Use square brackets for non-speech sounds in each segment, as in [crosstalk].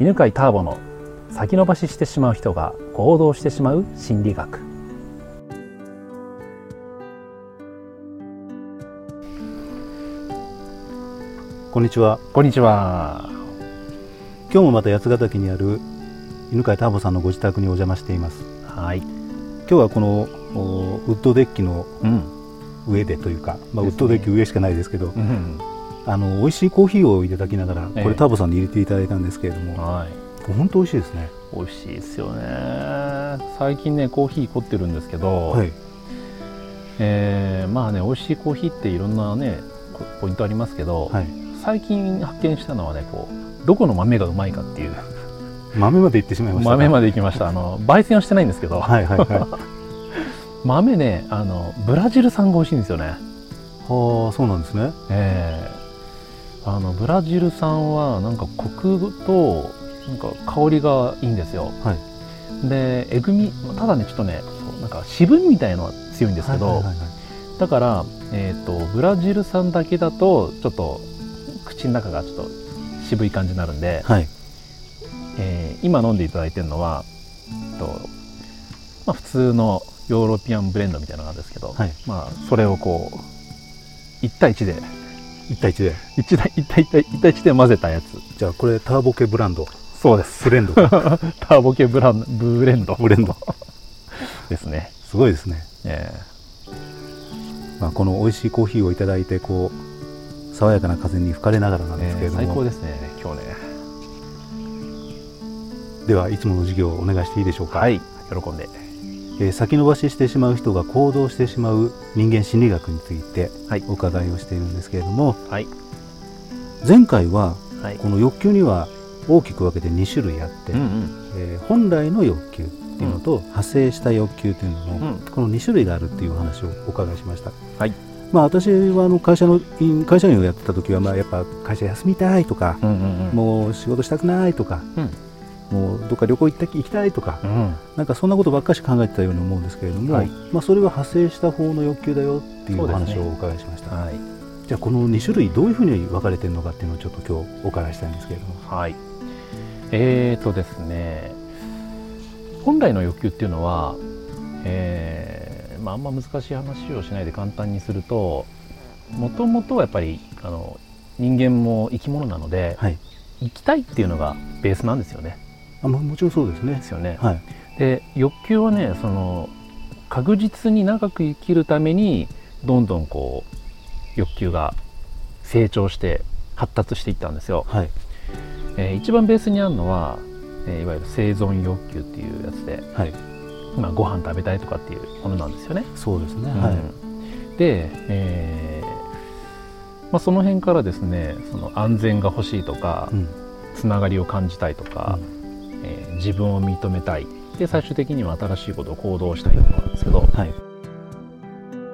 犬飼ターボの先延ばししてしまう人が行動してしまう心理学。こんにちは。こんにちは。今日もまた八ヶ岳にある犬飼ターボさんのご自宅にお邪魔しています。はい。今日はこのウッドデッキの上でというか、まあ、ウッドデッキ上しかないですけど、うんあの美味しいコーヒーをいただきながら、これターボさんに入れていただいたんですけれども、はい、本当美味しいですね。美味しいですよね。最近ねコーヒー凝ってるんですけど、はい、えー、まあね美味しいコーヒーっていろんなねポイントありますけど、はい、最近発見したのはねこうどこの豆がうまいかっていう。豆まで行ってしまいました豆まで行きました。あの焙煎はしてないんですけど。はいはい、はい、[laughs] 豆ねあのブラジル産が美味しいんですよね。はあそうなんですね。ええー、あのブラジル産はなんかコクとなんか香りがいいんですよ、はい、でえぐみただねちょっとねなんか渋みみたいのは強いんですけど、はいはいはい。はい、だから、えーと、とブラジル産だけだとちょっと口の中がちょっと渋い感じになるんで、はい、えー、今飲んでいただいてるのは、とまあ、普通のヨーロピアンブレンドみたいなのがあるんですけど、はい、まあ、それをこう1対1で1対1で。1, 対 1, 対 1, 対1で混ぜたやつ。じゃあこれターボ系ブランド。そうです。ブレンド [laughs] ターボ系ブランブレンド。ブレンド。ですね。すごいですね、えーまあ、この美味しいコーヒーを頂いてこう爽やかな風に吹かれながらなんですけれども、えー、最高ですね今日ね。ではいつもの授業をお願いしていいでしょうか？はい喜んで、えー、先延ばししてしまう人が行動してしまう人間心理学についてお伺いをしているんですけれども、はい、前回はこの欲求には大きく分けて2種類あって、うんうん、えー、本来の欲求っていうのと、派生した欲求というのの、うん、この2種類があるっていう話をお伺いしました。はい。まあ、私はあの会社の会社員をやってた時はまあやっぱ会社休みたいとか、うんうんうん、もう仕事したくないとか、うんもうどっか旅行行った行きたいとか、うん、なんかそんなことばっかし考えてたように思うんですけれども、はい、まあ、それは派生した方の欲求だよっていうお話をお伺いしました、ね。はい、じゃあこの2種類どういうふうに分かれてるのかっていうのをちょっと今日お伺いしたいんですけれども。はい。えーとですね。本来の欲求っていうのは、えーまあ、あんま難しい話をしないで簡単にするともともとはやっぱりあの人間も生き物なので、はい、生きたいっていうのがベースなんですよね。あももちろんそうですね。ですよね。はい、で欲求はねその確実に長く生きるためにどんどんこう欲求が成長して発達していったんですよ。はいえー、一番ベースにあるのは、えー、いわゆる生存欲求っていうやつで、はい、まあ、ご飯食べたいとかっていうものなんですよね。そうですね、うん、はい、で、えーまあ、その辺からですねその安全が欲しいとか、うん、つながりを感じたいとか、うん、えー、自分を認めたい。で最終的には新しいことを行動したいとかなんですけど、はい、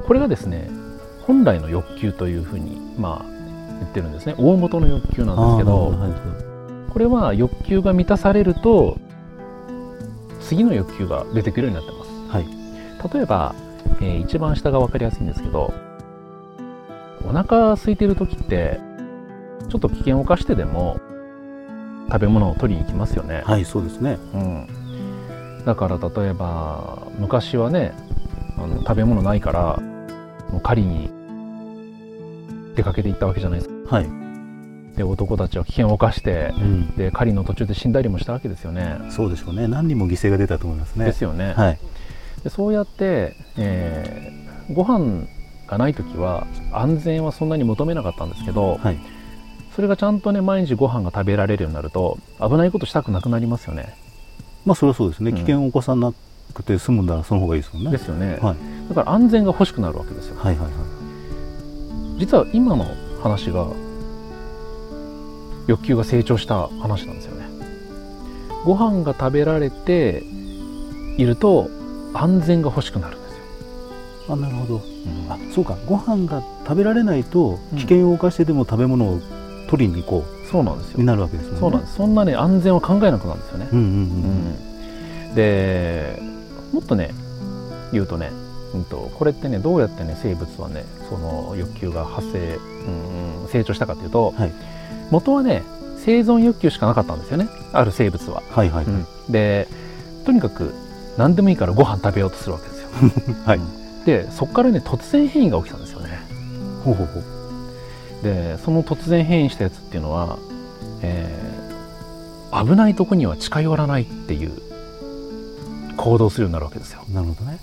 これがですね本来の欲求というふうにまあ言ってるんですね。大元の欲求なんですけど、はい、これは欲求が満たされると次の欲求が出てくるようになってます。はい、例えば、えー、一番下が分かりやすいんですけどお腹空いてる時ってちょっと危険を冒してでも食べ物を取りに行きますよね。はいそうですね、うん、だから例えば昔はねあの食べ物ないからもう狩りに出かけていったわけじゃないですか。はい、で男たちは危険を冒して、うん、で狩りの途中で死んだりもしたわけですよね。そうでしょうね何人も犠牲が出たと思いますね。ですよね。はい、でそうやって、えー、ご飯がない時は安全はそんなに求めなかったんですけど、はい、それがちゃんとね毎日ご飯が食べられるようになると危ないことしたくなくなりますよね。まあそれはそうですね、うん、危険を起こさなくて済むんだらその方がいいですもんね。ですよね。はい、だから安全が欲しくなるわけですよ。はいはいはい、実は今の話が欲求が成長した話なんですよね。ご飯が食べられていると安全が欲しくなるあなるほど、うん、あそうかご飯が食べられないと危険を冒してでも食べ物を取りに行こう、そうなんですよ。になるわけですね。そうなんです。そんなね安全を考えなくなるんですよね、うんうんうん、でもっとね言うとね、うんと、これってねどうやってね生物はねその欲求が発生、うん、成長したかというと、はい、元はね生存欲求しかなかったんですよね。ある生物は。はいはい、うん、でとにかく何でもいいからご飯食べようとするわけですよ。[laughs] はい、でそこからね突然変異が起きたんですよね。ほうほうほうでその突然変異したやつっていうのは、えー、危ないとこには近寄らないっていう行動するようになるわけですよ。なるほどね。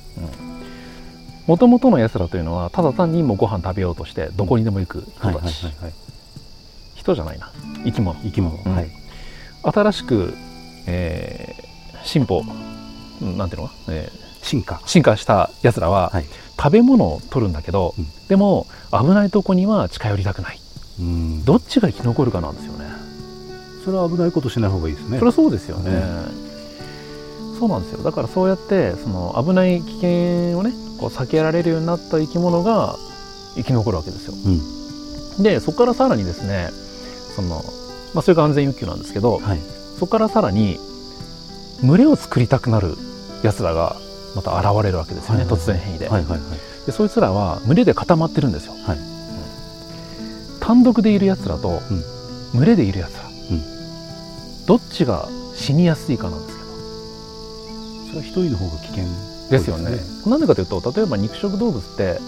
もともとのやつらというのはただ単にもご飯食べようとしてどこにでも行く人たち、人じゃないな。生き物。生き物、うん、はい、新しく、えー、進歩なんていうの、えー、進化。進化したやつらは、はい、食べ物を取るんだけど、うん、でも危ないとこには近寄りたくない。どっちが生き残るかなんですよね。それは危ないことしない方がいいですね。それはそうですよね、うん、そうなんですよ。だからそうやってその危ない危険をねこう避けられるようになった生き物が生き残るわけですよ、うん、でそこからさらにですねその、まあ、それが安全欲求なんですけど、はい、そこからさらに群れを作りたくなるやつらがまた現れるわけですよね、はいはい、突然変異で。はいはいはい、でそいつらは群れで固まってるんですよ、はい、うん、単独でいるやつらと、群れでいるやつら、うん、どっちが死にやすいかなんですけど。それは一人の方が危険ですよね。なんでかというと例えば肉食動物って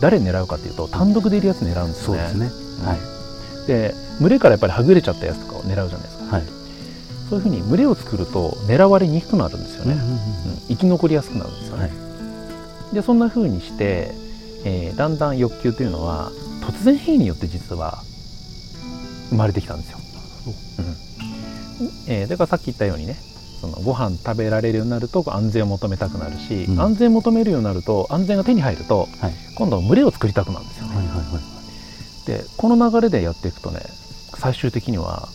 誰狙うかというと単独でいるやつ狙うんですよね。そうですね、はい、で群れからやっぱりはぐれちゃったやつとかを狙うじゃないですか、はい、そういうふうに群れを作ると狙われにくくなるんですよね、うんうんうん、生き残りやすくなるんですよね。はい、でそんなふうにして、えー、だんだん欲求というのは突然変異によって実は生まれてきたんですよ。うん。えー、だからさっき言ったようにねそのご飯食べられるようになると安全を求めたくなるし、うん、安全を求めるようになると安全が手に入ると、はい、今度は群れを作りたくなるんですよね。はいはいはい、でこの流れでやっていくとね最終的には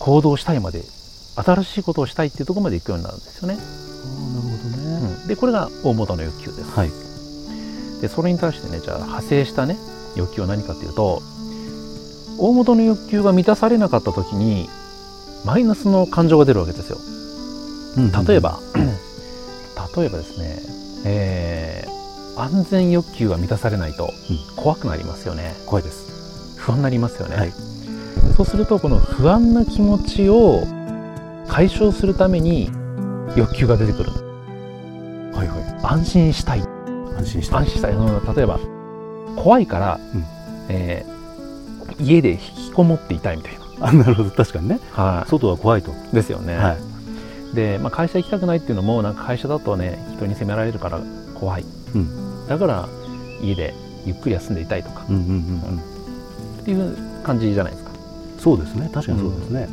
行動したいまで新しいことをしたいっていうところまで行くようになるんですよね。なるほどね、うん、でこれが大元の欲求です。はい、でそれに対してねじゃあ派生したね欲求は何かっていうと大元の欲求が満たされなかった時にマイナスの感情が出るわけですよ。例えば、例えばですね、えー、安全欲求が満たされないと怖くなりますよね。うん、怖いです。不安になりますよね。はい、そうするとこの不安な気持ちを解消するために欲求が出てくる。はいはい。安心したい。安心したい。安心したい。うん、例えば怖いから、うん、えー、家で引きこもっていたいみたいな。あなるほど。確かにね、はい、外は怖いと。ですよね、はい、で、まあ、会社行きたくないっていうのもなんか会社だとね人に責められるから怖い、うん、だから家でゆっくり休んでいたいとか、うんうんうん。うん、っていう感じじゃないですかそうですね。確かにそうですね、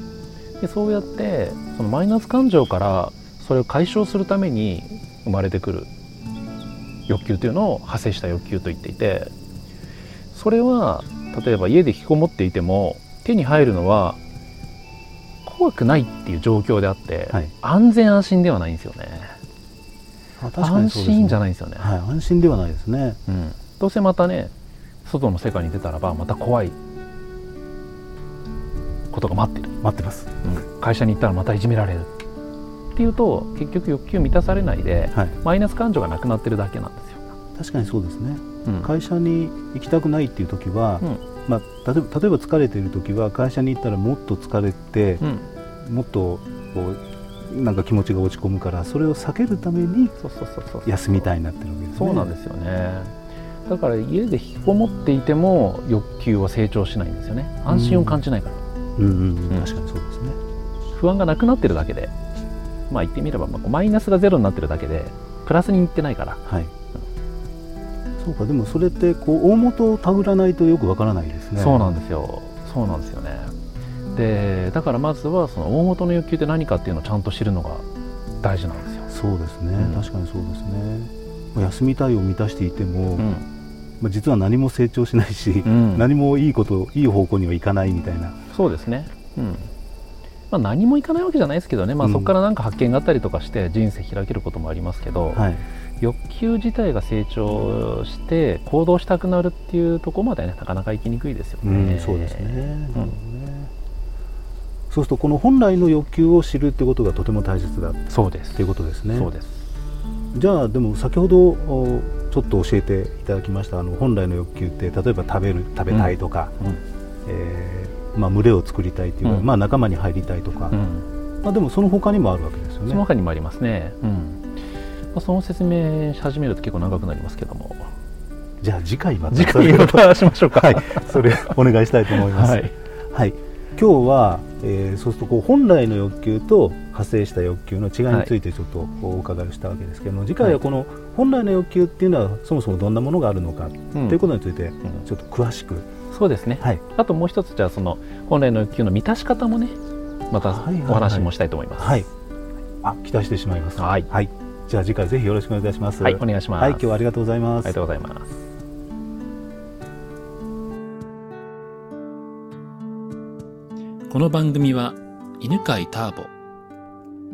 うん、でそうやってそのマイナス感情からそれを解消するために生まれてくる欲求というのを派生した欲求と言っていてそれは例えば家で引きこもっていても手に入るのは怖くないっていう状況であって、はい、安全安心ではないんですよね。あ確かに、ね、安心じゃないんですよね、はい、安心ではないですね、うん、どうせまたね外の世界に出たらばまた怖いことが待ってる待ってます、うん、会社に行ったらまたいじめられる。っていうと結局欲求満たされないで、はい、マイナス感情がなくなってるだけなんですよ。確かにそうですね、うん、会社に行きたくないっていう時は、うん。まあ、例えば例えば疲れている時は会社に行ったらもっと疲れて、うん、もっとこうなんか気持ちが落ち込むからそれを避けるために休みたいになってるわけですね。そうなんですよね。だから家で引きこもっていても欲求は成長しないんですよね。安心を感じないから、うん、うんうん、確かにそうですね。不安がなくなってるだけでまあ言ってみれば、まあ、マイナスがゼロになってるだけでプラスにいってないから、はい、そうかでもそれってこう大元をたぐらないとよくわからないですね。そうなんですよ。そうなんですよね。でだからまずはその大元の欲求って何かっていうのをちゃんと知るのが大事なんですよ。そうですね、うん、確かにそうですね。休みたいを満たしていても、うん、まあ、実は何も成長しないし、うん、何もいいこといい方向にはいかないみたいな。そうですね。うん。まあ、何もいかないわけじゃないですけどね、まあ、そこから何か発見があったりとかして人生開けることもありますけど、はい、欲求自体が成長して行動したくなるっていうところまでねなかなか行きにくいですよね。うん、そうですね、うん、そうするとこの本来の欲求を知るってことがとても大切だそうですということですね。そうです。じゃあでも先ほどちょっと教えていただきました。あの本来の欲求って例えば食べる食べたいとか、うん。うん、えー、まあ、群れを作りたいというか、うん、まあ、仲間に入りたいとか、うん、まあ、でもその他にもあるわけですよね。その他にもありますね、うん。まあ、その説明し始めると結構長くなりますけども。じゃあ次回また。次回またしましょうか。はい。それお願いしたいと思います。はい、はい。今日は、えー、そうするとこう本来の欲求と派生した欲求の違いについてちょっとお伺いしたわけですけども、次回はこの本来の欲求っていうのはそもそもどんなものがあるのかということについてちょっと詳しく、そうですね、はい、あともう一つじゃあその本来の欲求の満たし方もねまたお話もしたいと思います、はい、あ期待してしまいます。はい、はい、じゃあ次回ぜひよろしくお願いいたします。はいお願いします。はい今日はありがとうございます。ありがとうございます。この番組は犬飼ターボ、